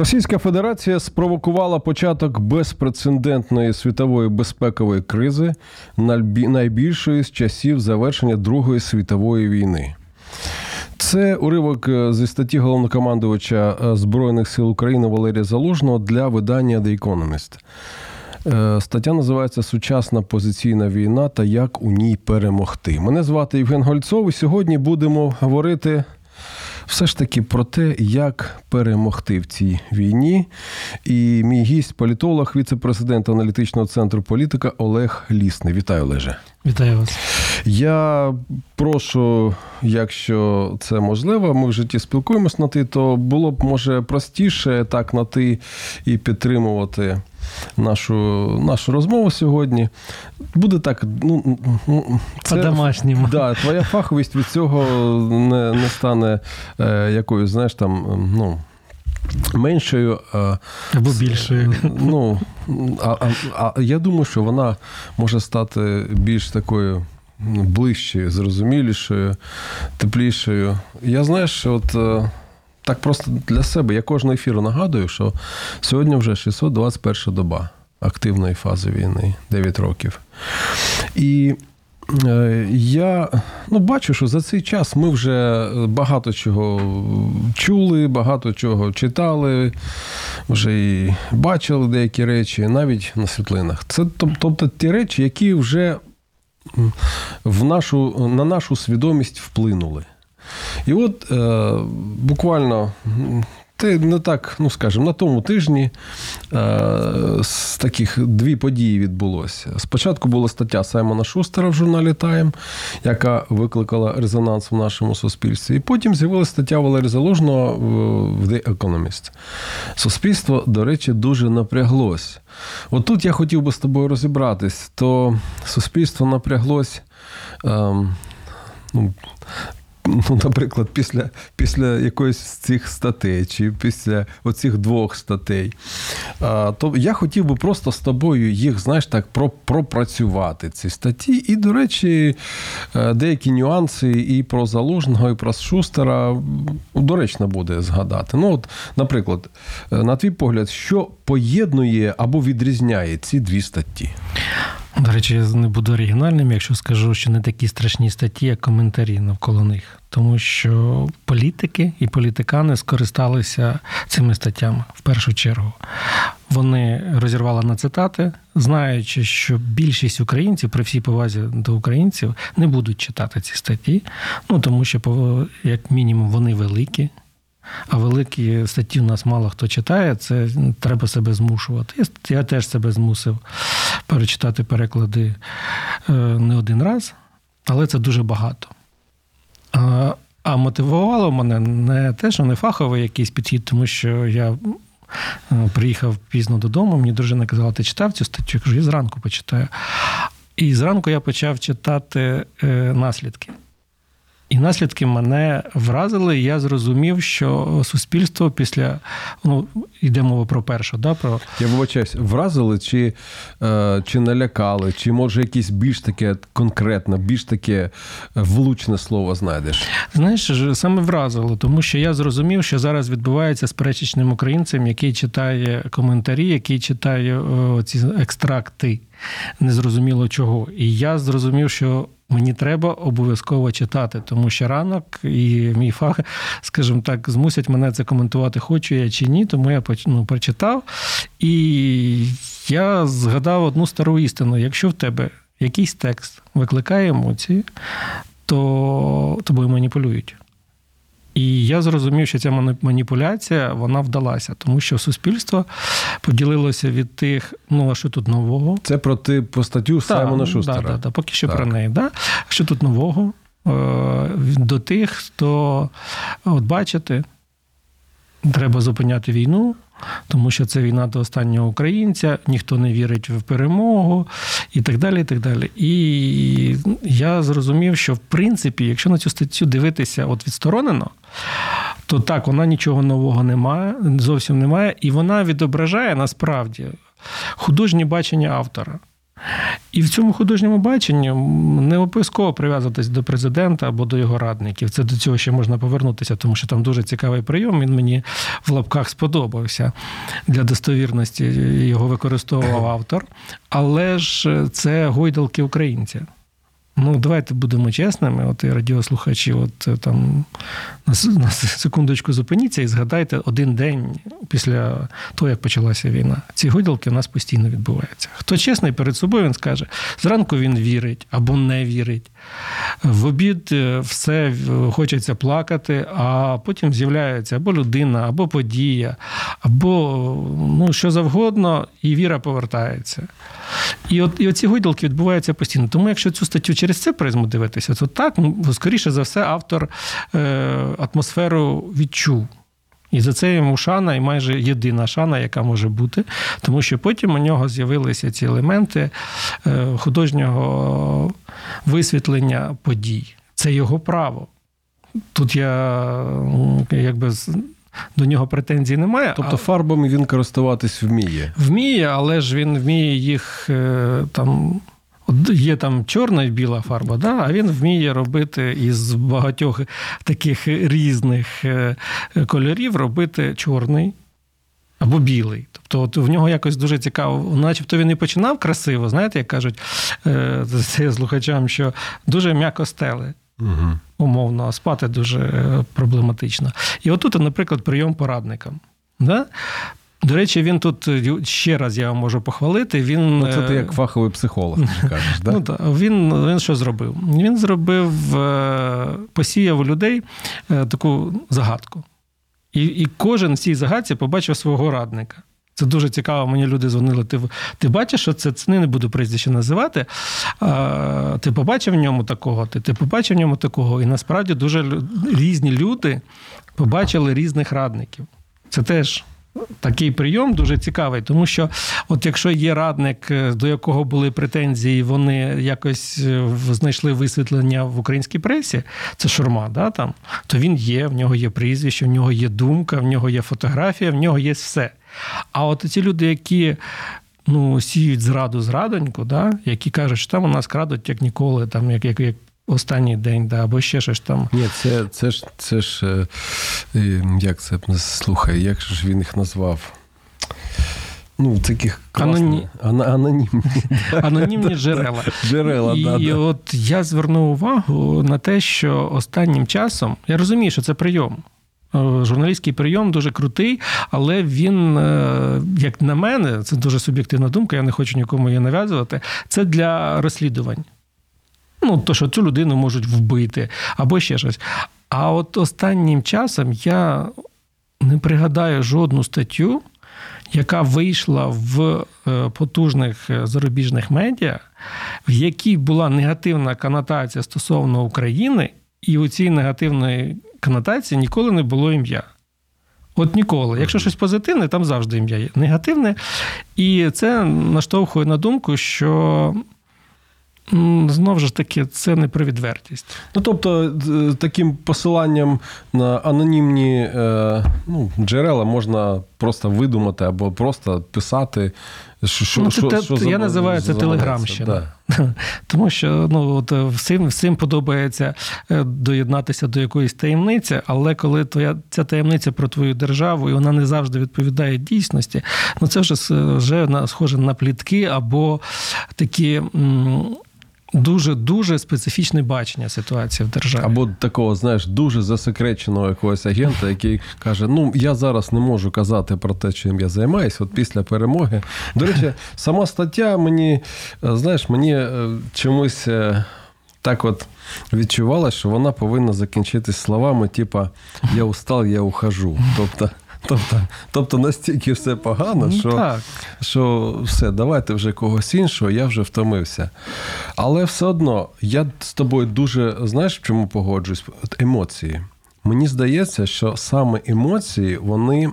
Російська Федерація спровокувала початок безпрецедентної світової безпекової кризи, найбільшої з часів завершення Другої світової війни. Це уривок е, зі статті головнокомандувача е, Збройних сил України Валерія Залужного для видання The Economist. Е, Стаття називається Сучасна позиційна війна та як у ній перемогти. Мене звати Євген Гольцов, і сьогодні будемо говорити все ж таки про те, як перемогти в цій війні. І мій гість, політолог, віце-президент аналітичного центру політика Олег Лісний. Вітаю, Олеже. Вітаю вас. Я прошу, якщо це можливо, ми в житті спілкуємось на ти, то було б може простіше так на ти і підтримувати нашу, нашу розмову сьогодні. Буде так, ну ну, По-домашньому. Да, твоя фаховість від цього не, не стане е, якоюсь, знаєш, там, ну. Меншою, Або більшою. ну, а, а, а я думаю, що вона може стати більш такою ну, ближчою, зрозумілішою, теплішою. Я знаєш, от е, так просто для себе. Я кожного ефіру нагадую, що сьогодні вже 621 доба активної фази війни, 9 років. І е, я ну, бачу, що за цей час ми вже багато чого чули, багато чого читали, вже і бачили деякі речі, навіть на світлинах. Це тобто ті речі, які вже в нашу, на нашу свідомість вплинули. І от е, буквально. Ти не так, ну скажімо, на тому тижні е, з таких дві події відбулося. Спочатку була стаття Саймона Шустера в журналі Time, яка викликала резонанс в нашому суспільстві. І потім з'явилася стаття Валерія Залужного в- The Economist. Суспільство, до речі, дуже напряглось. От тут я хотів би з тобою розібратись, то суспільство напряглось. Ем, ну, Ну, наприклад, після, після якоїсь з цих статей, чи після оцих двох статей. А, то я хотів би просто з тобою їх, знаєш, так, пропрацювати ці статті. І, до речі, е, деякі нюанси і про Залужного, і про Шустера доречно буде згадати. Ну, от, наприклад, е, на твій погляд, що поєднує або відрізняє ці дві статті? До речі, я не буду оригінальним, якщо скажу, що не такі страшні статті, як коментарі навколо них. Тому що політики і політикани скористалися цими статтями в першу чергу. Вони розірвали на цитати, знаючи, що більшість українців, при всій повазі до українців, не будуть читати ці статті. Ну тому що, як мінімум, вони великі. А великі статті у нас мало хто читає, це треба себе змушувати. Я, теж себе змусив перечитати переклади е, не один раз, але це дуже багато. А, а мотивувало мене не те, що не фаховий якийсь підхід, тому що я е, приїхав пізно додому, мені дружина казала, ти читав цю статтю? Я кажу, я зранку почитаю. І зранку я почав читати е, наслідки. І наслідки мене вразили. і Я зрозумів, що суспільство після ну йде мова про перше, да, про Я вибачаюсь, вразили чи, е, чи налякали, чи може якесь більш таке конкретне, більш таке влучне слово знайдеш? знаєш, саме вразило, тому що я зрозумів, що зараз відбувається з пересічним українцем, який читає коментарі, який читає о, ці екстракти незрозуміло чого. І я зрозумів, що. Мені треба обов'язково читати, тому що ранок і мій фах, скажімо так, змусять мене це коментувати, хочу я чи ні. Тому я ну, прочитав. І я згадав одну стару істину: якщо в тебе якийсь текст викликає емоції, то тобою маніпулюють. І я зрозумів, що ця маніпуляція вона вдалася, тому що суспільство поділилося від тих, ну а що тут нового? Це про ти по статтю Саймона Шустера. Да, да, да, поки що Так. про неї. Да? Що тут нового? Е, До тих, хто, от бачите, треба зупиняти війну, тому що це війна до останнього українця, ніхто не вірить в перемогу і так далі. І так далі. І я зрозумів, що в принципі, якщо на цю статтю дивитися от відсторонено, то так, вона нічого нового немає, зовсім немає, і вона відображає насправді художнє бачення автора. І в цьому художньому баченні не обов'язково прив'язуватись до президента або до його радників. Це до цього ще можна повернутися, тому що там дуже цікавий прийом. Він мені в лапках сподобався для достовірності. Його використовував автор. Але ж це гойдалки українця. Ну, давайте будемо чесними. От і радіослухачі, от е, там на секундочку зупиніться і згадайте один день після того, як почалася війна. Ці гуділки у нас постійно відбуваються. Хто чесний перед собою, він скаже: зранку він вірить або не вірить. В обід е, все хочеться плакати, а потім з'являється або людина, або подія, або ну, що завгодно, і віра повертається. І от і оці гойдалки відбуваються постійно. Тому, якщо цю статтю через це призму дивитися, то так, скоріше за все, автор е, атмосферу відчув. І за це йому шана, і майже єдина шана, яка може бути, тому що потім у нього з'явилися ці елементи е, художнього висвітлення подій. Це його право. Тут я якби до нього претензій немає. Тобто фарбами він користуватись вміє. Вміє, але ж він вміє їх е, там. Є там чорна і біла фарба, да? а він вміє робити із багатьох таких різних е, кольорів робити чорний або білий. Тобто от в нього якось дуже цікаво, начебто він і починав красиво, знаєте, як кажуть е, це слухачам, що дуже м'яко стели. Угу. Умовно, спати дуже е, проблематично. І отут, наприклад, прийом порадникам. Да? До речі, він тут е, ще раз я вам можу похвалити. Він ну, Це ти як фаховий психолог кажеш, да? Ну, так. Він він що зробив? Він зробив, е, посіяв у людей таку загадку. І і кожен в цій загадці побачив свого радника. Це дуже цікаво. Мені люди дзвонили. Ти ти бачиш, що це це не буду прізвище називати. А, Ти побачив в ньому такого, ти ти побачив в ньому такого. І насправді дуже різні люди побачили різних радників. Це теж. Такий прийом дуже цікавий, тому що, от якщо є радник, е, до якого були претензії, вони якось е, знайшли висвітлення в українській пресі, це шурма, да, там, то він є, в нього є прізвище, в нього є думка, в нього є фотографія, в нього є все. А от ці люди, які ну, сіють зраду зрадоньку, да, які кажуть, що там у нас крадуть як ніколи, там, як, як, як останній день, да, або ще щось там. Ні, це це ж це ж е, як це слухай, як ж він їх назвав? Ну, таких класних, Аноні... анонімні анонімні джерела. Джерела, І да, да. от я звернув увагу на те, що останнім часом я розумію, що це прийом. Е, журналістський прийом дуже крутий, але він, е, як на мене, це дуже суб'єктивна думка, я не хочу нікому її нав'язувати. Це для розслідувань. Ну, то, що цю людину можуть вбити, або ще щось. А от останнім часом я не пригадаю жодну статтю, яка вийшла в е, потужних зарубіжних медіа, в якій була негативна конотація стосовно України, і у цій негативної конотації ніколи не було ім'я. От ніколи. Якщо щось позитивне, там завжди ім'я є. Негативне. І це наштовхує на думку, що. Знову ж таки, це не про відвертість. Ну, тобто, таким посиланням на анонімні е, ну, джерела можна просто видумати або просто писати що, ну, що, те, що Я називаю це телеграмщина. Да. Тому що ну, от, е, всім всім подобається е, доєднатися до якоїсь таємниці, але коли твоя ця таємниця про твою державу і вона не завжди відповідає дійсності, ну це вже вже схоже на плітки або такі. Дуже дуже специфічне бачення ситуації в державі. Або такого, знаєш, дуже засекреченого якогось агента, який каже: Ну, я зараз не можу казати про те, чим я займаюся, от після перемоги. До речі, сама стаття мені, е, знаєш, мені е, чомусь е, так от відчувалося, що вона повинна закінчитись словами, типа Я устал, я ухожу. Тобто. Тобто тобто настільки все погано, ну, що так. що все, давайте вже когось іншого, я вже втомився. Але все одно, я з тобою дуже знаєш, в чому погоджуюсь? Емоції. Мені здається, що саме емоції, вони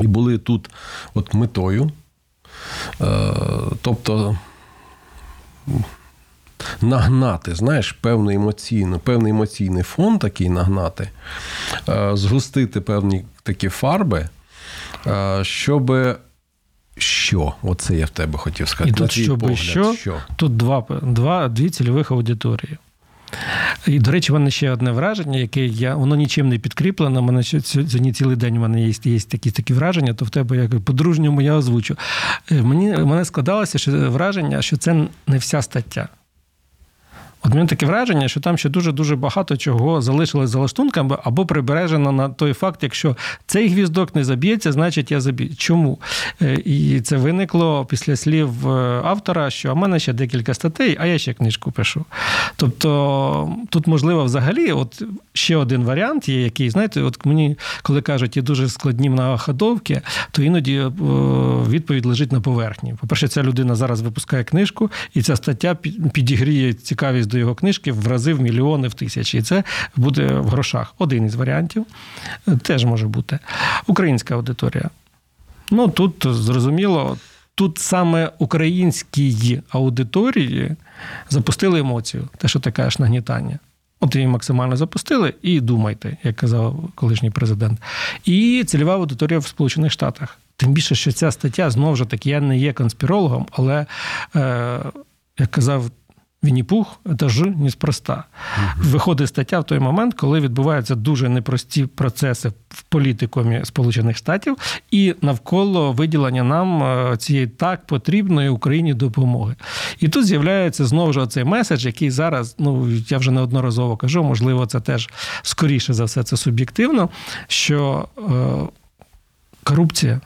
і були тут от метою. Е, тобто нагнати, знаєш, певний емоційний, певний емоційний фон такий нагнати, е, згустити певні такі фарби, е, щоб. Що? Оце я в тебе хотів сказати. І тут, щоб погляд, що, що? тут два, два, дві цільових аудиторії. І, до речі, в мене ще одне враження, яке я, воно нічим не підкріплено. Мене сьогодні цілий день у мене є, є такі такі враження, то в тебе як по-дружньому я озвучу. Е, Мені мене складалося що враження, що це не вся стаття. От мене таке враження, що там ще дуже-дуже багато чого залишилось за лаштунками або прибережено на той факт, якщо цей гвіздок не заб'ється, значить я заб'ю. Чому? Е, І це виникло після слів е, автора, що в мене ще декілька статей, а я ще книжку пишу. Тобто тут, можливо, взагалі, от ще один варіант є, який, знаєте, от мені, коли кажуть, є дуже складні многоходовки, то іноді е, відповідь лежить на поверхні. По-перше, ця людина зараз випускає книжку, і ця стаття підігріє цікавість до його книжки в рази, в мільйони, в тисячі. І це буде в грошах. Один із варіантів теж може бути. Українська аудиторія. Ну тут зрозуміло, тут саме українській аудиторії запустили емоцію, те, що ти кажеш, нагнітання. От її максимально запустили, і думайте, як казав колишній президент. І цільова аудиторія в Сполучених Штатах. Тим більше, що ця стаття знову ж таки, я не є конспірологом, але е, як казав Вінні-Пух – це ж неспроста. Виходить стаття в той момент, коли відбуваються дуже непрості процеси в політикумі Сполучених Штатів і навколо виділення нам е, цієї так потрібної Україні допомоги. І тут з'являється знову ж цей меседж, який зараз, ну я вже неодноразово кажу, можливо, це теж скоріше за все це суб'єктивно, що е, корупція.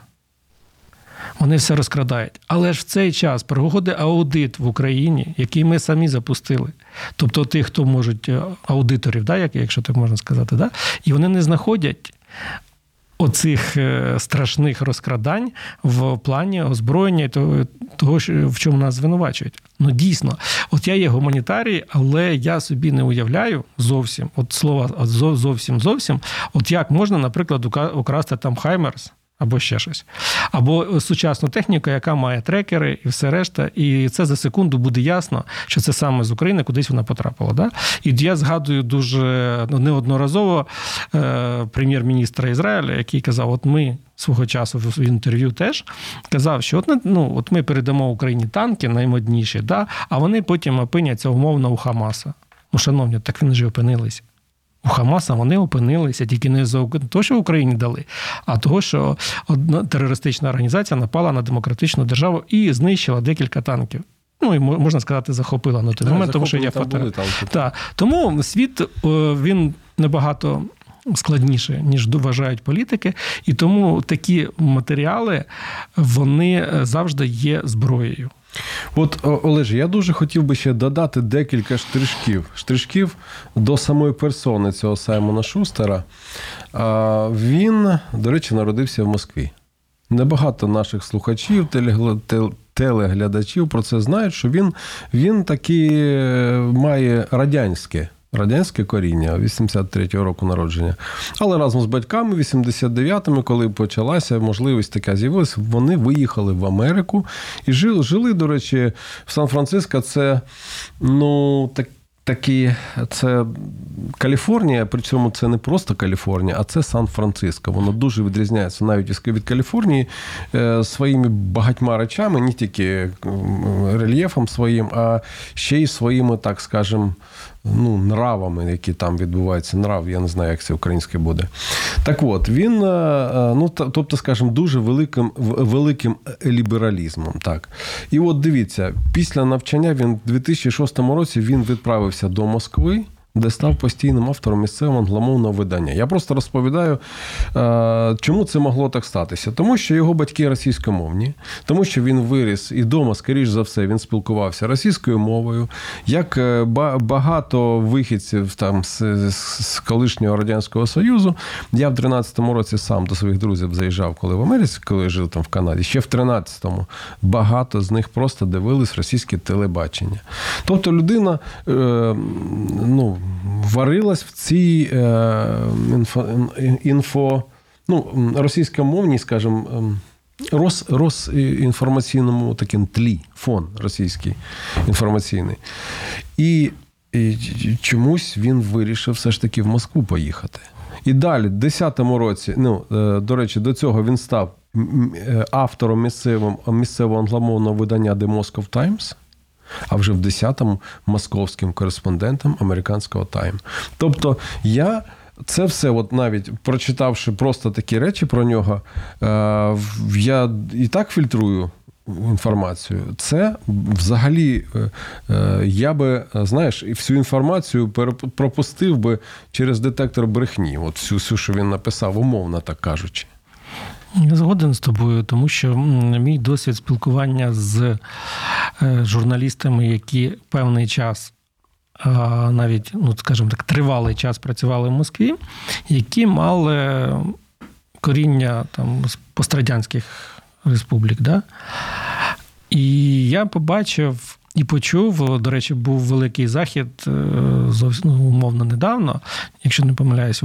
Вони все розкрадають. Але ж в цей час проходить аудит в Україні, який ми самі запустили. Тобто тих, хто можуть е, аудиторів, да, якщо так можна сказати, да, і вони не знаходять. Оцих е, страшних розкрадань в плані озброєння і того, в чому нас звинувачують. Ну дійсно, от я є гуманітарій, але я собі не уявляю зовсім, от слова зовсім зовсім, от як можна, наприклад, украсти там Хаймерс. Або ще щось. Або сучасну техніку, яка має трекери і все решта. І це за секунду буде ясно, що це саме з України кудись вона потрапила. Да? І я згадую дуже ну, неодноразово е, прем'єр-міністра Ізраїля, який казав: от ми свого часу в інтерв'ю теж казав, що от, ну, от ми передамо Україні танки наймодніші, да? а вони потім опиняться умовно у Хамаса. Ну, шановні, так вони ж опинилися у Хамаса вони опинилися тільки не за того, що Україні дали, а того, що одна терористична організація напала на демократичну державу і знищила декілька танків. Ну і можна сказати, захопила на той момент, тому що є фото. Так. Тому світ він набагато складніше, ніж вважають політики, і тому такі матеріали вони завжди є зброєю. От, Олеже, я дуже хотів би ще додати декілька штришків. Штришків до самої персони цього Саймона Шустера. Він, до речі, народився в Москві. Небагато наших слухачів, телеглядачів про це знають, що він він таки е, має радянське радянське коріння 83-го року народження. Але разом з батьками, 89-ми, коли почалася можливість така з'явилася, вони виїхали в Америку і жили, жили до речі, в Сан-Франциско. Це ну так. Такі, це Каліфорнія, причому це не просто Каліфорнія, а це Сан-Франциско. Воно дуже відрізняється навіть від Каліфорнії е, своїми багатьма речами, не тільки рельєфом своїм, а ще й своїми, так скажемо, ну, нравами, які там відбуваються. Нрав, я не знаю, як це українське буде. Так от, він, е, е, ну, тобто, скажімо, дуже великим великим лібералізмом. Так. І от дивіться, після навчання він в 2006 році він відправився до Москви де став постійним автором місцевого англомовного видання. Я просто розповідаю, е, чому це могло так статися. Тому що його батьки російськомовні, тому що він виріс і вдома, скоріш за все, він спілкувався російською мовою. Як е, багато вихідців там з, колишнього радянського союзу, я в 13-му році сам до своїх друзів заїжджав, коли в Америці, коли жив там в Канаді. Ще в 13-му багато з них просто дивились російське телебачення. Тобто людина, е, ну варилась в цій е, інфо, інфо ну, російськомовній, скажімо, ем, роз, розінформаційному таким тлі, фон російський інформаційний. І, і чомусь він вирішив все ж таки в Москву поїхати. І далі, в 10-му році, ну, е, до речі, до цього він став е, автором місцевим, місцевого англомовного видання The Moscow Times, а вже в 10-му московським кореспондентом американського Time. Тобто я. Це все, от навіть прочитавши просто такі речі про нього, е, я і так фільтрую інформацію. Це взагалі е, е, я би, знаєш, всю інформацію пропустив би через детектор брехні. От всю, всю, що він написав, умовно так кажучи. Згоден з тобою, тому що мій досвід спілкування з е, журналістами, які певний час. Навіть, ну скажімо так, тривалий час працювали в Москві, які мали коріння там з пострадянських республік. Да? І я побачив і почув, до речі, був великий захід е, зовсім ну, умовно недавно, якщо не помиляюсь,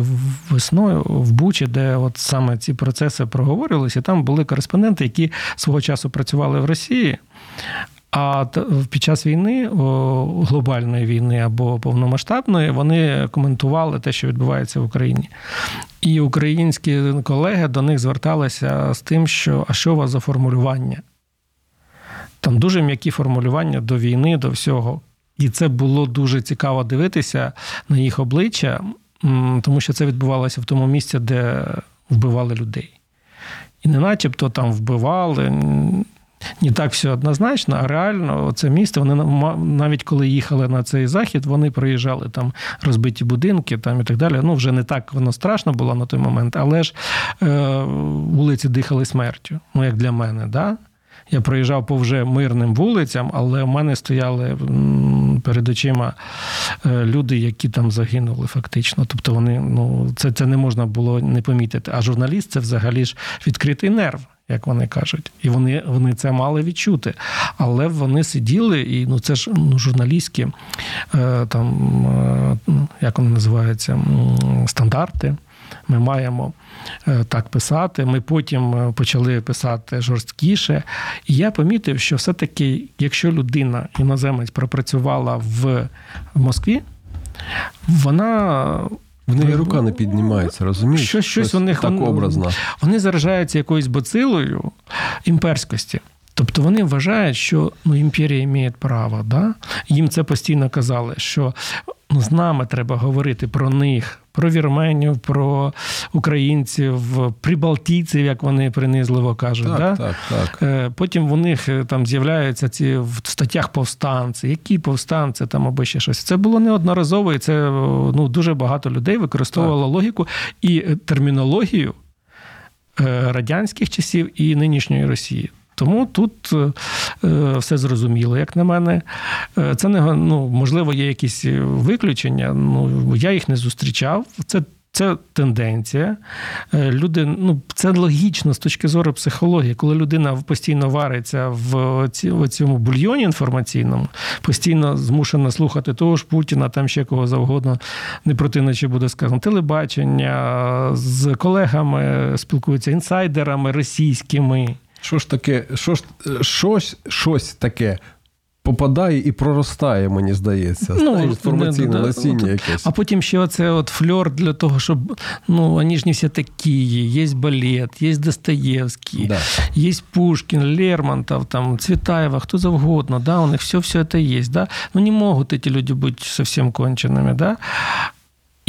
весною в Бучі, де от саме ці процеси проговорювалися. Там були кореспонденти, які свого часу працювали в Росії. А під час війни, глобальної війни або повномасштабної, вони коментували те, що відбувається в Україні. І українські колеги до них зверталися з тим, що а що у вас за формулювання? Там дуже м'які формулювання до війни, до всього. І це було дуже цікаво дивитися на їх обличчя, тому що це відбувалося в тому місці, де вбивали людей. І не начебто там вбивали. Не так все однозначно, а реально це місто. Вони на- навіть коли їхали на цей захід, вони проїжджали там розбиті будинки там і так далі. Ну, вже не так воно страшно було на той момент, але ж е, вулиці дихали смертю. Ну, як для мене, да? Я проїжджав по вже мирним вулицям, але в мене стояли перед очима е, люди, які там загинули фактично. Тобто вони, ну, це, це не можна було не помітити. А журналіст це взагалі ж відкритий нерв. Як вони кажуть, і вони вони це мали відчути. Але вони сиділи, і ну це ж ну, журналістські е, там, е, ну, як вони називаються, стандарти. Ми маємо е, так писати. Ми потім е, почали писати жорсткіше. І я помітив, що все-таки, якщо людина, іноземець, пропрацювала в Москві, вона. В неї рука не піднімається, розумієш? Щось, щось у них так образно. Вони заражаються якоюсь бацилою імперськості. Тобто вони вважають, що ну, імперія має право. Да? Їм це постійно казали, що з нами треба говорити про них, про вірменів, про українців, прибалтійців, як вони принизливо кажуть. Так, да? так, так. Е, Потім в них е, там з'являються ці в статтях повстанці, які повстанці там або ще щось. Це було неодноразово, і це ну, дуже багато людей використовувало логіку і е, термінологію е, радянських часів і нинішньої Росії. Тому тут е, е, все зрозуміло, як на мене. Е, Це не ну, можливо, є якісь виключення. Ну я їх не зустрічав. Це це тенденція. Люди, ну це логічно з точки зору психології, коли людина постійно вариться в, цьому бульйоні інформаційному, постійно змушена слухати того ж Путіна, там ще кого завгодно, не протиначе буде сказано, телебачення з колегами спілкуються інсайдерами російськими. Що ж таке, що ж, щось, щось таке попадає і проростає, мені здається. Знаєш, інформаційне да, да, насіння от, якесь. А потім ще оце от фльор для того, щоб ну, вони ж не всі такі. Є балет, є Достоєвський, Да. є Пушкін, Лермонтов, там, Цветаева, хто завгодно, да, у них все, все это есть. Да? Ну не можуть эти люди бути совсем конченими. Да?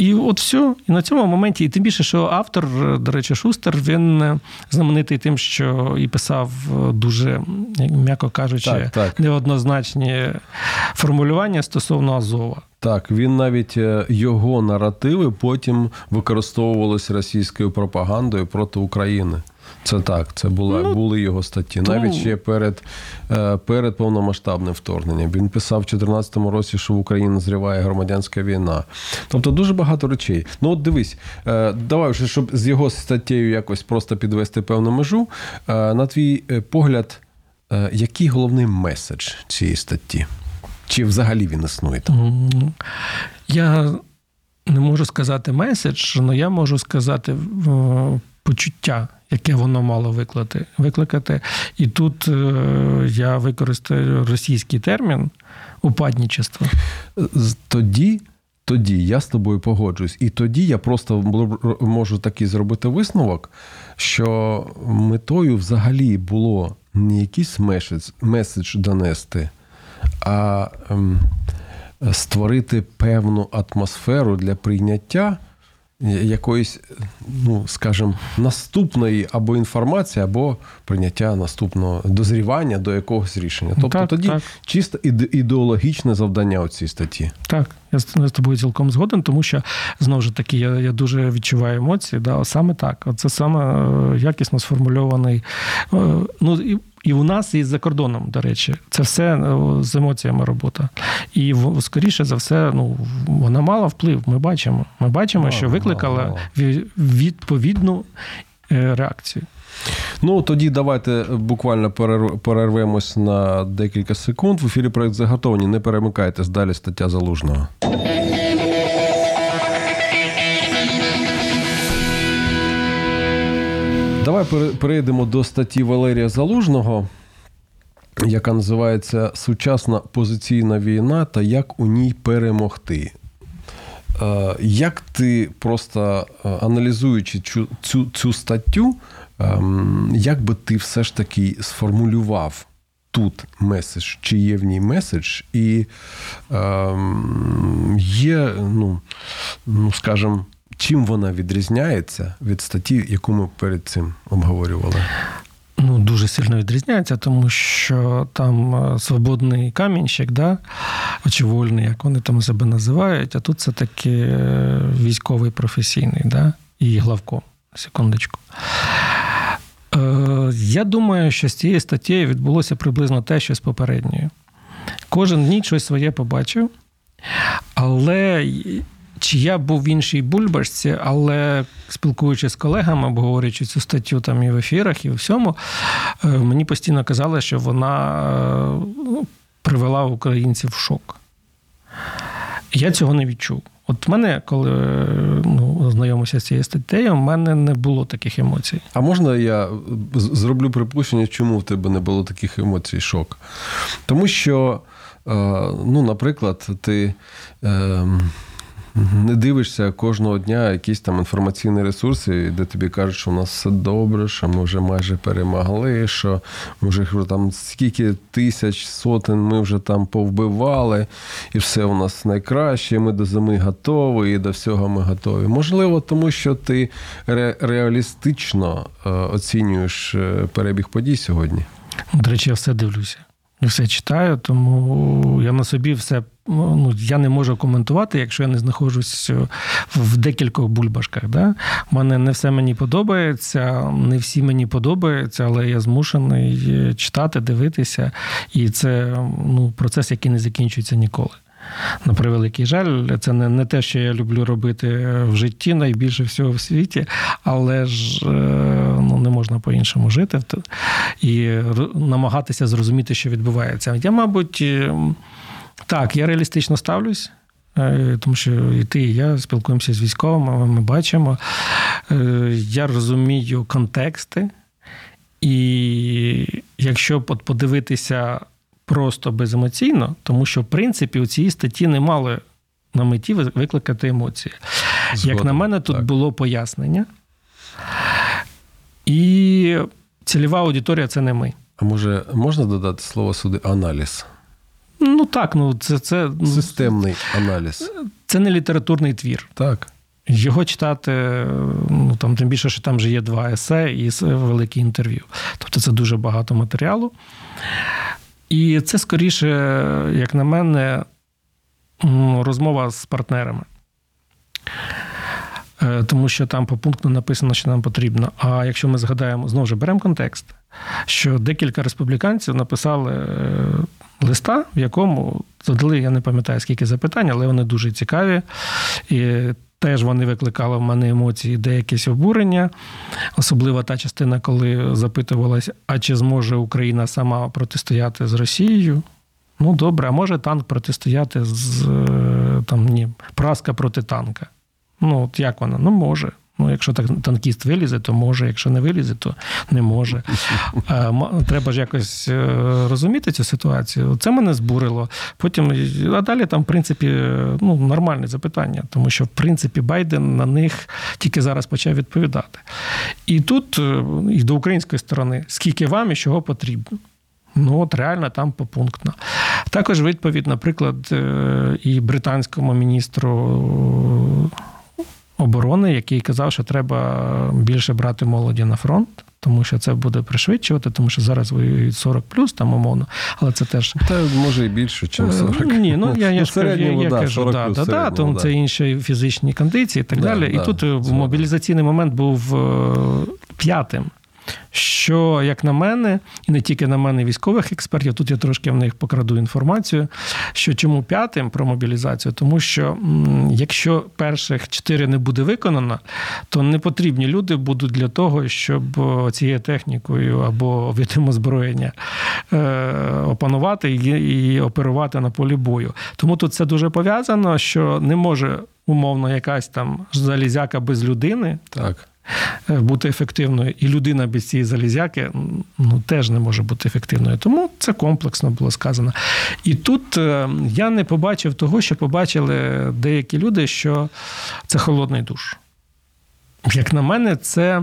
І от все. І на цьому моменті, і тим більше, що автор, до речі, Шустер, він е, знаменитий тим, що і писав е, дуже, м'яко кажучи, Так, так. неоднозначні формулювання стосовно Азова. Так, він навіть е, його наративи потім використовувалися російською пропагандою проти України. Це так, це була, Ну, були його статті. тому- Навіть ще перед, е, перед повномасштабним вторгненням. Він писав в 2014 році, що в Україні назріває громадянська війна. Тобто дуже багато речей. Ну, от дивись, е, давай вже, щоб з його статтєю якось просто підвести певну межу. е, На твій погляд, який головний меседж цієї статті? Чи взагалі він існує там? Я не можу сказати меседж, але я можу сказати, почуття, яке воно мало викликати. викликати. І тут е, я використаю російський термін упадничество. Тоді, тоді я з тобою погоджуюсь. І тоді я просто можу такий зробити висновок, що метою взагалі було не якийсь меседж, меседж донести, а ем, створити певну атмосферу для прийняття якоїсь, ну, скажімо, наступної або інформації, або прийняття наступного дозрівання до якогось рішення. Тобто Так, тоді так. чисто іде- ідеологічне завдання у цій статті. Так, я з тобою цілком згоден, тому що знову ж таки я, я дуже відчуваю емоції. Да, саме так. Це саме е, якісно сформульований. е, Ну і, і у нас, і за кордоном, до речі, це все е, з емоціями робота. І скоріше за все, ну вона мала вплив. Ми бачимо. Ми бачимо, що викликала відповідну е, реакцію. Ну тоді давайте буквально перерв- перервемось на декілька секунд. В ефірі проект заготовані. Не перемикайтесь далі стаття залужного. Давай перейдемо до статті Валерія Залужного, яка називається Сучасна позиційна війна та як у ній перемогти. Е, Як ти просто е, аналізуючи цю, цю, цю статтю, ем, як би ти все ж таки сформулював тут меседж, чи є в ній меседж, і ем, є, ну, ну скажімо, чим вона відрізняється від статті, яку ми перед цим обговорювали? Ну, дуже сильно відрізняється, тому що там е, свободний камінщик, да? чи вольний, як вони там себе називають, а тут це таки е, військовий професійний, да? і главком. Секундочку. Е, Я думаю, що з цією статтєю відбулося приблизно те, що з попередньою. Кожен ніч щось своє побачив, але чи я був в іншій бульбашці, але спілкуючись з колегами, обговорюючи цю статтю там і в ефірах, і в всьому, е, мені постійно казали, що вона е, ну, привела українців в шок. Я цього не відчув. От в мене, коли е, ну, знайомився з цією статтею, в мене не було таких емоцій. А можна я зроблю припущення, чому в тебе не було таких емоцій, шок? Тому що, ну, наприклад, ти. е, Не дивишся кожного дня якісь там інформаційні ресурси, де тобі кажуть, що у нас все добре, що ми вже майже перемогли, що ми вже там скільки тисяч, сотень ми вже там повбивали, і все у нас найкраще, ми до зими готові, і до всього ми готові. Можливо, тому що ти ре- реалістично е, оцінюєш е, перебіг подій сьогодні. До речі, я все дивлюся. Все читаю, тому я на собі все. Ну, я не можу коментувати, якщо я не знаходжусь в декількох бульбашках. Да? У мене не все мені подобається, не всі мені подобаються, але я змушений читати, дивитися. І це ну, процес, який не закінчується ніколи. На превеликий жаль, це не, не те, що я люблю робити в житті найбільше всього в світі, але ж е, ну, не можна по-іншому жити і намагатися зрозуміти, що відбувається. Я, мабуть, е, так, я реалістично ставлюсь. е, Тому що і ти, і я спілкуємося з військовими, ми бачимо. Е, Я розумію контексти, і якщо подивитися просто беземоційно, тому що в принципі у цій статті не мали на меті викликати емоції. Згоден, Як на мене, тут так. було пояснення. І цільова аудиторія це не ми. А може можна додати слово сюди аналіз? Ну так, ну це, це, ну, Системний аналіз. це не літературний твір. Так. Його читати, ну там тим більше, що там вже є два есе і велике інтерв'ю. Тобто це дуже багато матеріалу. І це скоріше, як на мене, розмова з партнерами. Е, Тому що там по пункту написано, що нам потрібно. А якщо ми згадаємо, знову ж беремо контекст, що декілька республіканців написали е, листа, в якому задали, я не пам'ятаю скільки запитань, але вони дуже цікаві. І теж вони викликали в мене емоції, деякесь обурення. Особливо та частина, коли запитувалася, а чи зможе Україна сама протистояти з Росією? Ну, добре, а може танк протистояти з е, там, ні, праска проти танка. Ну, от як вона? Ну, може. Ну, якщо так танкіст вилізе, то може, якщо не вилізе, то не може. Треба ж якось е, розуміти цю ситуацію. Це мене збурило. Потім, а далі там, в принципі, ну, нормальне запитання, тому що, в принципі, Байден на них тільки зараз почав відповідати. І тут, е, і до української сторони, скільки вам і чого потрібно. Ну, от реально там попунктно. Також відповідь, наприклад, е, і британському міністру оборони, який казав, що треба більше брати молоді на фронт. Тому що це буде пришвидшувати, тому що зараз воюють 40 плюс, там умовно, але це теж та може і більше, ніж 40. Ні, ну я, я ж я, я да, кажу, да, да, да, тому це інші фізичні кондиції і так да, далі. Да, і тут е, мобілізаційний момент був е, п'ятим що, як на мене, і не тільки на мене, військових експертів, тут я трошки в них покраду інформацію. Що чому п'ятим про мобілізацію? Тому що якщо перших чотири не буде виконано, то не потрібні люди будуть для того, щоб цією технікою або видом озброєння е, опанувати і оперувати на полі бою. Тому тут це дуже пов'язано, що не може умовно якась там залізяка без людини. Так. Е, бути ефективною, і людина без цієї залізяки ну, теж не може бути ефективною. Тому це комплексно було сказано. І тут е, я не побачив того, що побачили деякі люди, що це холодний душ. Як на мене, це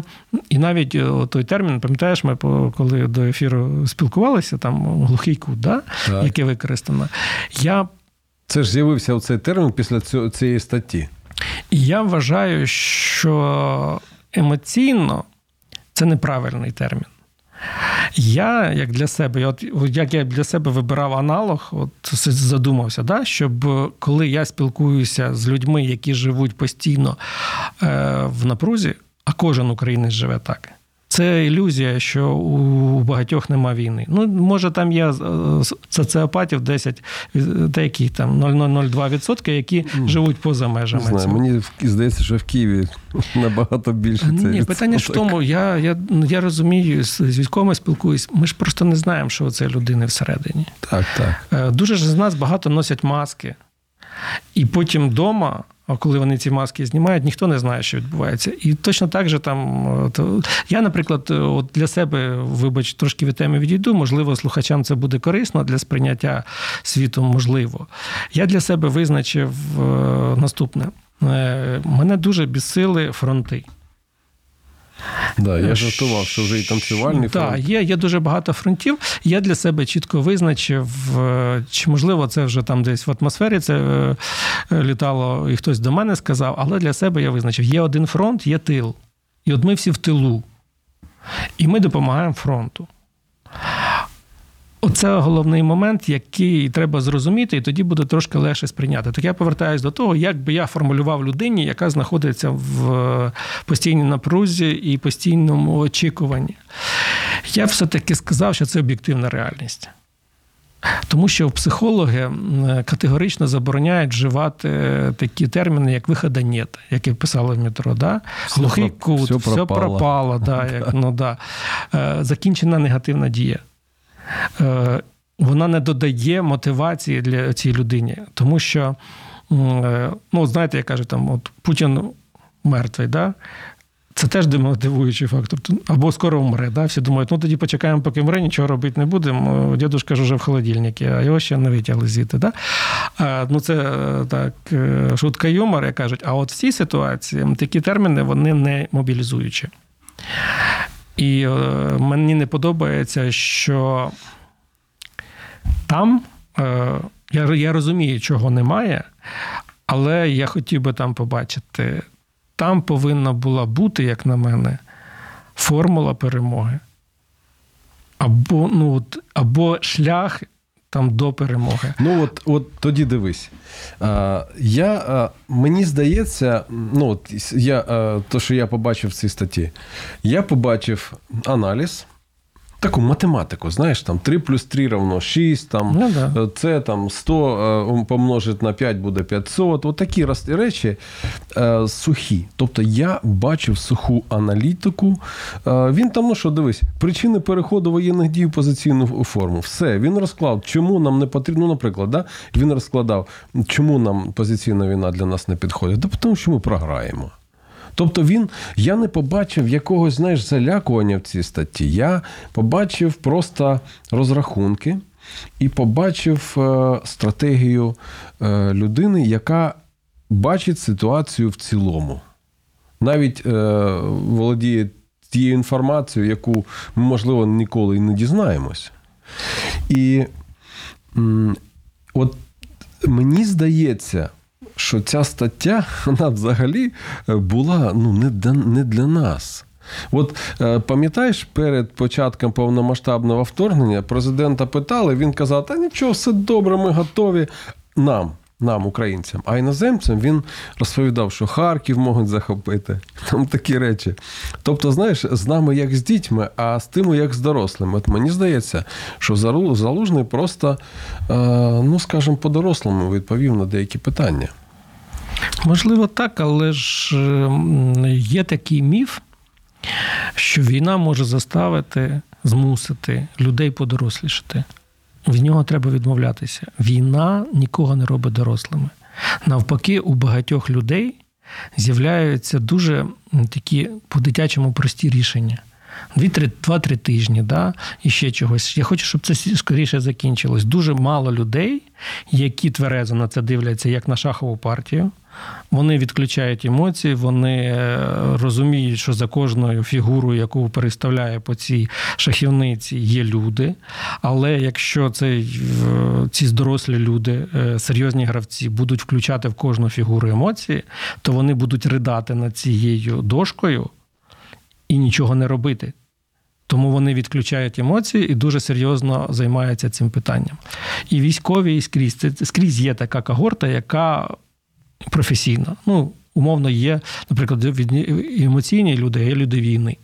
і навіть е, той термін, пам'ятаєш, ми коли до ефіру спілкувалися, там глухий кут, да? який використано. Я... Це ж з'явився цей термін після цієї статті. І я вважаю, що емоційно це неправильний термін. Я, як для себе, от як я для себе вибирав аналог, от задумався, да, щоб коли я спілкуюся з людьми, які живуть постійно е, в напрузі, а кожен українець живе так. Це ілюзія, що у багатьох нема війни. Ну, може, там є е, соціопатів 10, деякі там 0,02%, які mm. живуть поза межами. Не знаю, цього. Мені здається, що в Києві набагато більше. Ні, це питання ж в тому, я я, я розумію, з військовими спілкуюсь, ми ж просто не знаємо, що це людини всередині. Так, так. Е, дуже ж з нас багато носять маски. І потім вдома коли вони ці маски знімають, ніхто не знає, що відбувається. І точно так же там то я, наприклад, от для себе, вибач, трошки від теми відійду. Можливо, слухачам це буде корисно для сприйняття світу. Можливо, я для себе визначив е, наступне: е, мене дуже бісили фронти. Да, Я жартував, що вже і танцювальний фронт. Так, є є дуже багато фронтів. Я для себе чітко визначив, е, чи можливо це вже там десь в атмосфері це е, літало, і хтось до мене сказав, але для себе я визначив: є один фронт, є тил. І от ми всі в тилу. І ми допомагаємо фронту. Оце головний момент, який треба зрозуміти, і тоді буде трошки легше сприйняти. Так я повертаюся до того, як би я формулював людині, яка знаходиться в постійній напрузі і постійному очікуванні. Я все-таки сказав, що це об'єктивна реальність. Тому що психологи категорично забороняють вживати такі терміни, як вихода нет, які писали в метро. Да? Глухий кут, все пропало, все пропало да, як, ну, да. Е, закінчена негативна дія. Е, вона не додає мотивації для цієї людині, тому що, е, ну, знаєте, я кажу, там, от Путін мертвий, да? це теж демотивуючий фактор. Або скоро вмре. Да? Всі думають, ну тоді почекаємо, поки вмре, нічого робити не будемо. Дідушка ж вже в холодильнику, а його ще не витягли звідти. Да? Ну, Це е, так, шутка юмор, як кажуть. А от в цій ситуації такі терміни вони не мобілізуючі. І е, мені не подобається, що там е, я я розумію, чого немає, але я хотів би там побачити, там повинна була бути, як на мене, формула перемоги. Або ну, або шлях там до перемоги. Ну от от тоді дивись. Я, Мені здається, ну от я, то, що я побачив в цій статті, я побачив аналіз таку математику, знаєш, там 3 плюс 3 равно 6, там, ну, да. Е, це там 100 е, помножить на 5 буде 500. От такі речі е, сухі. Тобто я бачив суху аналітику. Е, він там, ну що, дивись, причини переходу воєнних дій в позиційну форму. Все, він розклав, чому нам не потрібно, ну, наприклад, да, він розкладав, чому нам позиційна війна для нас не підходить. Да тому що ми програємо. Тобто він, я не побачив якогось, знаєш, залякування в цій статті. Я побачив просто розрахунки і побачив е, стратегію е, людини, яка бачить ситуацію в цілому. Навіть е, володіє тією інформацією, яку ми, можливо, ніколи і не дізнаємося. І от мені здається, що ця стаття вона взагалі е, була ну, не, для, не для нас. От е, пам'ятаєш, перед початком повномасштабного вторгнення президента питали, він казав: та нічого, все добре, ми готові нам. Нам, українцям, а іноземцям він розповідав, що Харків можуть захопити. Там такі речі. Тобто, знаєш, з нами як з дітьми, а з тими як з дорослими. От мені здається, що Залужний просто, е, ну скажімо, по-дорослому відповів на деякі питання. Можливо, так, але ж ем, є такий міф, що війна може заставити, змусити людей подорослішати. Від нього треба відмовлятися. Війна нікого не робить дорослими. Навпаки, у багатьох людей з'являються дуже такі по-дитячому прості рішення. Два-три тижні, да, і ще чогось. Я хочу, щоб це скоріше закінчилось. Дуже мало людей, які тверезо на це дивляться, як на шахову партію. Вони відключають емоції, вони е, розуміють, що за кожною фігурою, яку переставляє по цій шахівниці, є люди. Але якщо цей, ці дорослі люди, е, серйозні гравці, будуть включати в кожну фігуру емоції, то вони будуть ридати над цією дошкою і нічого не робити. Тому вони відключають емоції і дуже серйозно займаються цим питанням. І військові, і скрізь це скрізь є така когорта, яка професійна. Ну, умовно, є, наприклад, емоційні люди, є люди війни.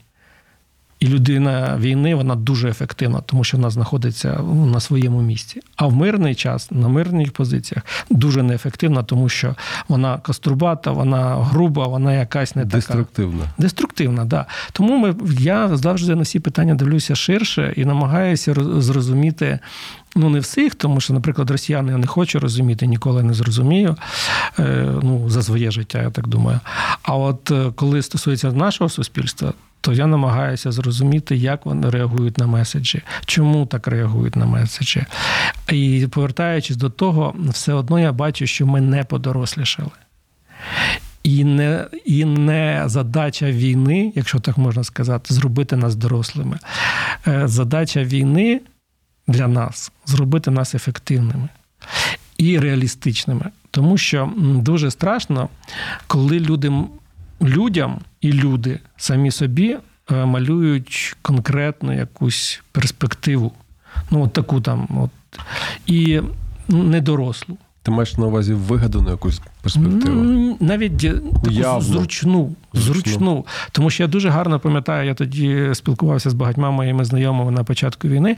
І людина війни вона дуже ефективна, тому що вона знаходиться ну, на своєму місці. А в мирний час на мирних позиціях дуже неефективна, тому що вона каструбата, вона груба, вона якась не така. Деструктивна. Деструктивна, так. Да. Тому ми, я завжди на всі питання дивлюся ширше і намагаюся зрозуміти. Ну, не всіх, тому що, наприклад, росіяни я не хочу розуміти, ніколи не зрозумію е, ну, за своє життя, я так думаю. А от е, коли стосується нашого суспільства, то я намагаюся зрозуміти, як вони реагують на меседжі, чому так реагують на меседжі. І повертаючись до того, все одно я бачу, що ми не подорослішали. І не і не задача війни, якщо так можна сказати, зробити нас дорослими. Е, задача війни для нас зробити нас ефективними і реалістичними. Тому що дуже страшно, коли люди людям і люди самі собі е, малюють конкретну якусь перспективу. Ну, от таку там, от, і недорослу. Ти маєш на увазі вигадану якусь перспективу? Навіть таку зручну, зручну. Тому що я дуже гарно пам'ятаю, я тоді спілкувався з багатьма моїми знайомими на початку війни.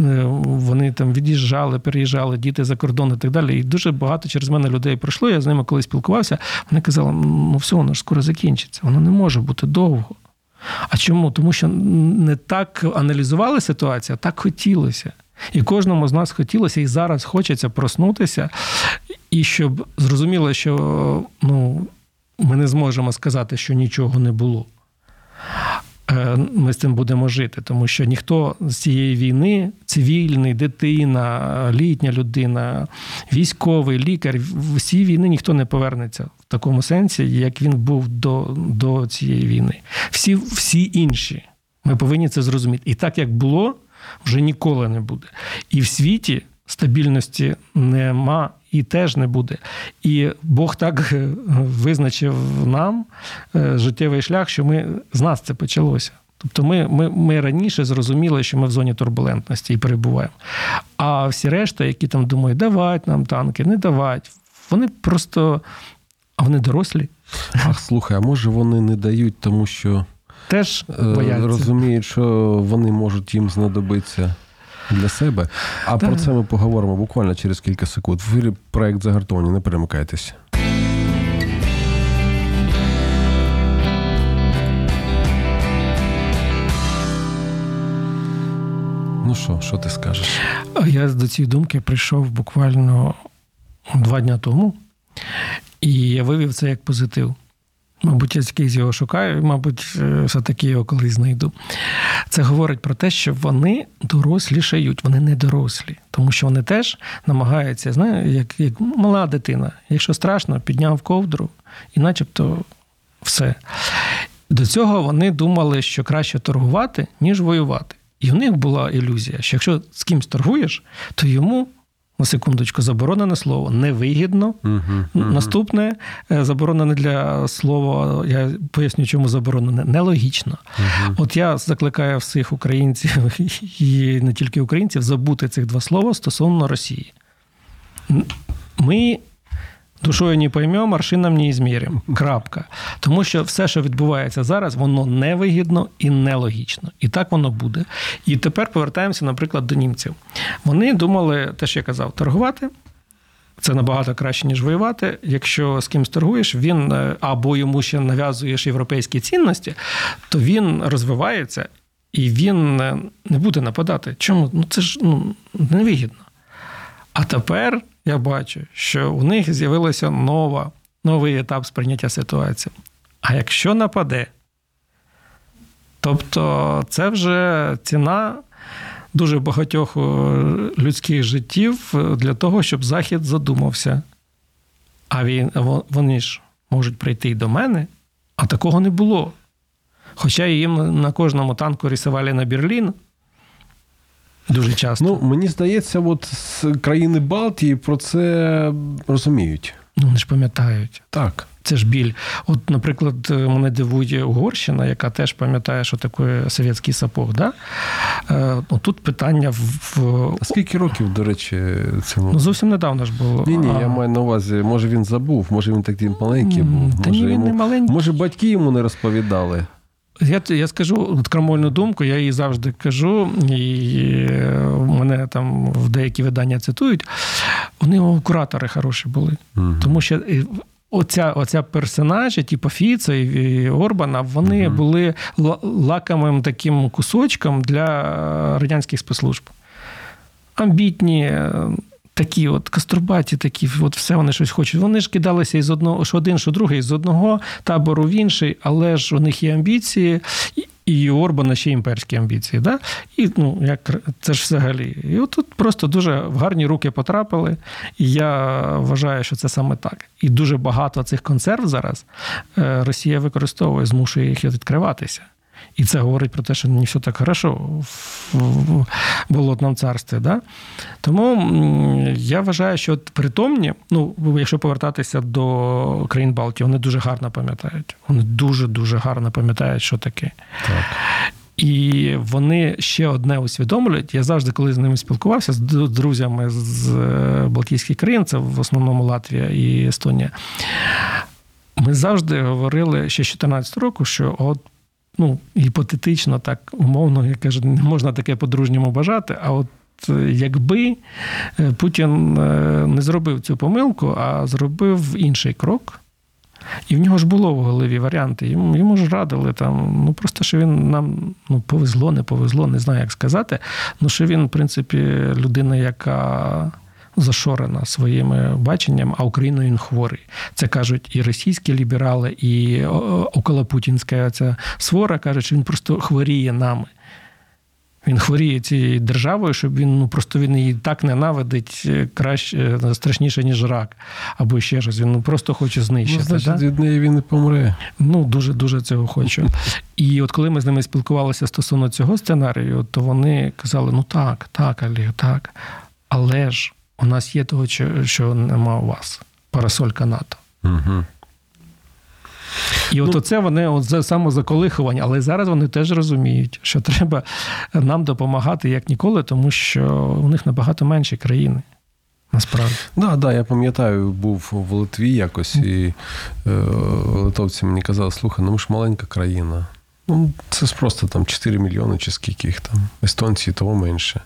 Е, вони там від'їжджали, переїжджали, діти за кордон і так далі. І дуже багато через мене людей пройшло. Я з ними колись спілкувався. Вони казали, ну все, воно ж скоро закінчиться, воно не може бути довго. А чому? Тому що не так аналізували ситуацію, а так хотілося. І кожному з нас хотілося і зараз хочеться проснутися, і щоб зрозуміло, що ну, ми не зможемо сказати, що нічого не було. Е, ми з цим будемо жити, тому що ніхто з цієї війни, цивільний, дитина, літня людина, військовий, лікар, в цій війни ніхто не повернеться в такому сенсі, як він був до до цієї війни. Всі, Всі інші. Ми повинні це зрозуміти. І так як було вже ніколи не буде. І в світі стабільності нема і теж не буде. І Бог так е, визначив нам е, життєвий шлях, що ми з нас це почалося. Тобто ми ми, ми раніше зрозуміли, що ми в зоні турбулентності і перебуваємо. А всі решта, які там думають, давать нам танки, не давать, вони просто а вони дорослі. Ах, слухай, а може вони не дають, тому що теж е, бояться. розуміють, що вони можуть їм знадобитися для себе. А так. про це ми поговоримо буквально через кілька секунд. В ефірі проект загартовані, не перемикайтеся. Ну що, що ти скажеш? Я до цієї думки прийшов буквально два дня тому, і я вивів це як позитив. Мабуть, я якийсь його шукаю, мабуть, е, все-таки його колись знайду. Це говорить про те, що вони дорослішають, вони не дорослі, тому що вони теж намагаються, знаєте, як, як мала дитина. Якщо страшно, підняв ковдру і начебто все. До цього вони думали, що краще торгувати, ніж воювати. І в них була ілюзія, що якщо з кимсь торгуєш, то йому на секундочку, заборонене слово невигідно. Угу, Наступне е, заборонене для слова, я поясню, чому заборонене, нелогічно. Угу. От я закликаю всіх українців і не тільки українців забути цих два слова стосовно Росії. Ми Душою не поймемо, аршином не зміримо. Крапка. Тому що все, що відбувається зараз, воно невигідно і нелогічно. І так воно буде. І тепер повертаємося, наприклад, до німців. Вони думали, те, що я казав, торгувати. Це набагато краще, ніж воювати. Якщо з кимось торгуєш, він е, або йому ще нав'язуєш європейські цінності, то він розвивається і він е, не буде нападати. Чому? Ну це ж ну, невигідно. А тепер я бачу, що у них з'явилася нова, новий етап сприйняття ситуації. А якщо нападе, тобто це вже ціна дуже багатьох е, людських життів для того, щоб Захід задумався. А він, вони ж можуть прийти і до мене, а такого не було. Хоча їм на кожному танку рисували на Берлін. Дуже часто. Ну, мені здається, от з країни Балтії про це розуміють. Ну, вони ж пам'ятають. Так. Це ж біль. От, наприклад, мене дивує Угорщина, яка теж пам'ятає, що таке совєтський сапог. Да? Е, ну, Тут питання в. А скільки років, до речі, цьому? Ну, зовсім недавно ж було. Ні, ні, а... я маю на увазі, може він забув, може він такий маленький був. Та може, ні, він йому... не маленький. Може, батьки йому не розповідали. Я я скажу крамольну думку, я її завжди кажу, і мене там в деякі видання цитують. Вони куратори хороші були. Угу. Тому що оця оця персонажі, типу Фіца і Орбана, вони угу. були лакомим таким кусочком для радянських спецслужб. Амбітні, такі от каструбаті, такі, от все вони щось хочуть. Вони ж кидалися із одного, що один, що другий, з одного табору в інший, але ж у них є амбіції. І у Орбана ще імперські амбіції. Да? І ну, як це ж взагалі. І от тут просто дуже в гарні руки потрапили. І я вважаю, що це саме так. І дуже багато цих консерв зараз е, Росія використовує, змушує їх відкриватися. І це говорить про те, що не все так хорошо в болотному царстві. Да? Тому я вважаю, що притомні, ну, якщо повертатися до країн Балтії, вони дуже гарно пам'ятають. Вони дуже-дуже гарно пам'ятають, що таке. Так. І вони ще одне усвідомлюють. Я завжди, коли з ними спілкувався, з друзями з е, Балтійських країн, це в основному Латвія і Естонія. Ми завжди говорили ще з 2014 року, що от ну, гіпотетично, так умовно, я кажу, не можна таке по-дружньому бажати. А от е, якби е, Путін е, не зробив цю помилку, а зробив інший крок. І в нього ж було в голові варіанти. Йому йому ж радили там. Ну просто що він нам ну, повезло, не повезло, не знаю, як сказати. Ну що він, в принципі, людина, яка зашорена своїми баченням, а Україною він хворий. Це кажуть і російські ліберали, і околопутінська ця свора кажуть, що він просто хворіє нами. Він хворіє цією державою, щоб він ну просто він її так ненавидить е, краще страшніше, ніж рак. Або ще щось. Він ну, просто хоче знищити. Ну, значить, да? від неї він не помре. Ну, дуже дуже цього хочу. І от коли ми з ними спілкувалися стосовно цього сценарію, то вони казали: ну так, так, Олег, так. Але ж у нас є того, що нема у вас. Парасолька НАТО. Угу. І от ну, оце вони от самозаколихування, але зараз вони теж розуміють, що треба нам допомагати як ніколи, тому що у них набагато менші країни. Насправді. Да, да, я пам'ятаю, був в Литві якось, і е, литовці мені казали, слухай, ну ми ж маленька країна. Ну, Це ж просто там 4 мільйони чи скільки їх там. Естонці того менше.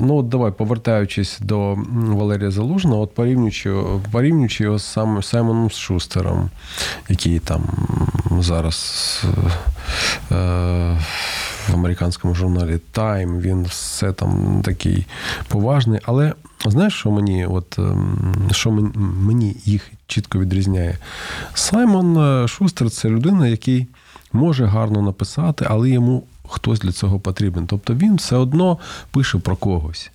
Ну, от давай, повертаючись до Валерія Залужного, от порівнюючи порівнюючи його з сам, Саймоном Шустером, який там зараз е, в американському журналі Time. Він все там такий поважний. Але знаєш, що мені, от, ем, що мені їх чітко відрізняє? Саймон е, Шустер це людина, який може гарно написати, але йому хтось для цього потрібен. Тобто він все одно пише про когось.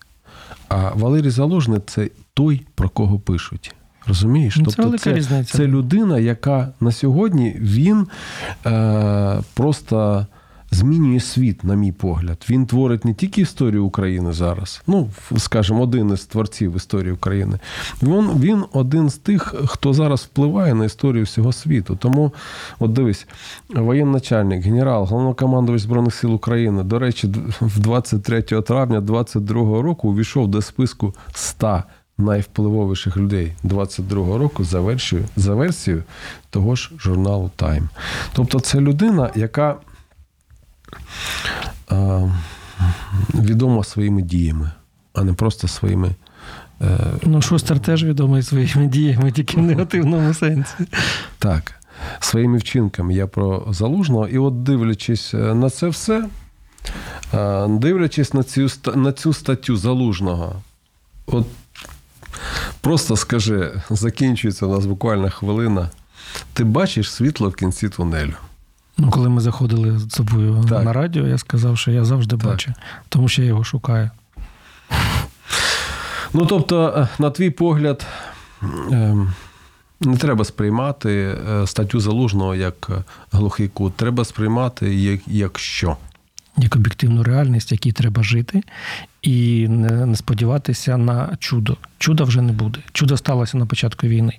А Валерій Залужний це той, про кого пишуть. Розумієш? Ну, це тобто велика це, різниця. це людина, яка на сьогодні він е, просто змінює світ, на мій погляд. Він творить не тільки історію України зараз, ну, скажімо, один із творців історії України. Він, він один з тих, хто зараз впливає на історію всього світу. Тому, от дивись, воєнначальник, генерал, головнокомандувач Збройних сил України, до речі, в 23 травня 22 року увійшов до списку 100 найвпливовіших людей 22-го року за версією, за версією того ж журналу Time. Тобто це людина, яка відома своїми діями, а не просто своїми. Е, Ну, Шустер теж відомий своїми діями, тільки в негативному сенсі. так, своїми вчинками. Я про залужного. І от дивлячись е, на це все, е, дивлячись на цю, на цю статтю залужного, от просто скажи, закінчується у нас буквально хвилина. Ти бачиш світло в кінці тунелю. Ну, коли ми заходили з тобою Так. на радіо, я сказав, що я завжди Так. бачу, тому що я його шукаю. Ну, тобто, е, на твій погляд, ем, не треба сприймати е, статтю залужного як е, глухий кут. Треба сприймати як, як що. як об'єктивну реальність, якій треба жити, і не, не сподіватися на чудо. Чуда вже не буде. Чудо сталося на початку війни.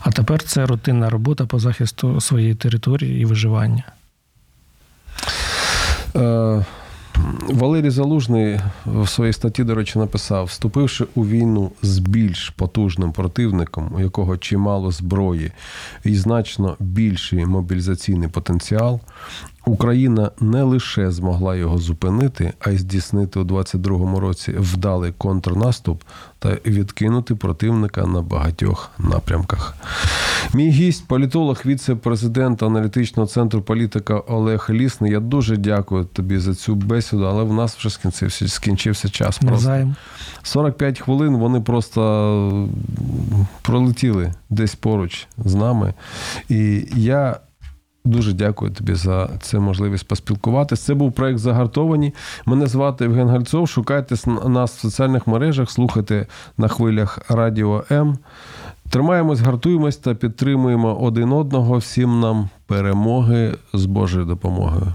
А тепер це рутинна робота по захисту своєї території і виживання. Е, Валерій Залужний в своїй статті, до речі, написав: вступивши у війну з більш потужним противником, у якого чимало зброї і значно більший мобілізаційний потенціал, Україна не лише змогла його зупинити, а й здійснити у 22-му році вдалий контрнаступ та відкинути противника на багатьох напрямках. Мій гість, політолог, віце-президент аналітичного центру політика Олег Лісний. Я дуже дякую тобі за цю бесіду, але в нас вже скінчився, скінчився час. Просто. Навзаєм. 45 хвилин вони просто пролетіли десь поруч з нами. І я дуже дякую тобі за це можливість поспілкуватися. Це був проект Загартовані. Мене звати Євген Гальцов. Шукайте нас в соціальних мережах, слухайте на хвилях Радіо М. Тримаємось, гартуємось та підтримуємо один одного. Всім нам перемоги з Божою допомогою.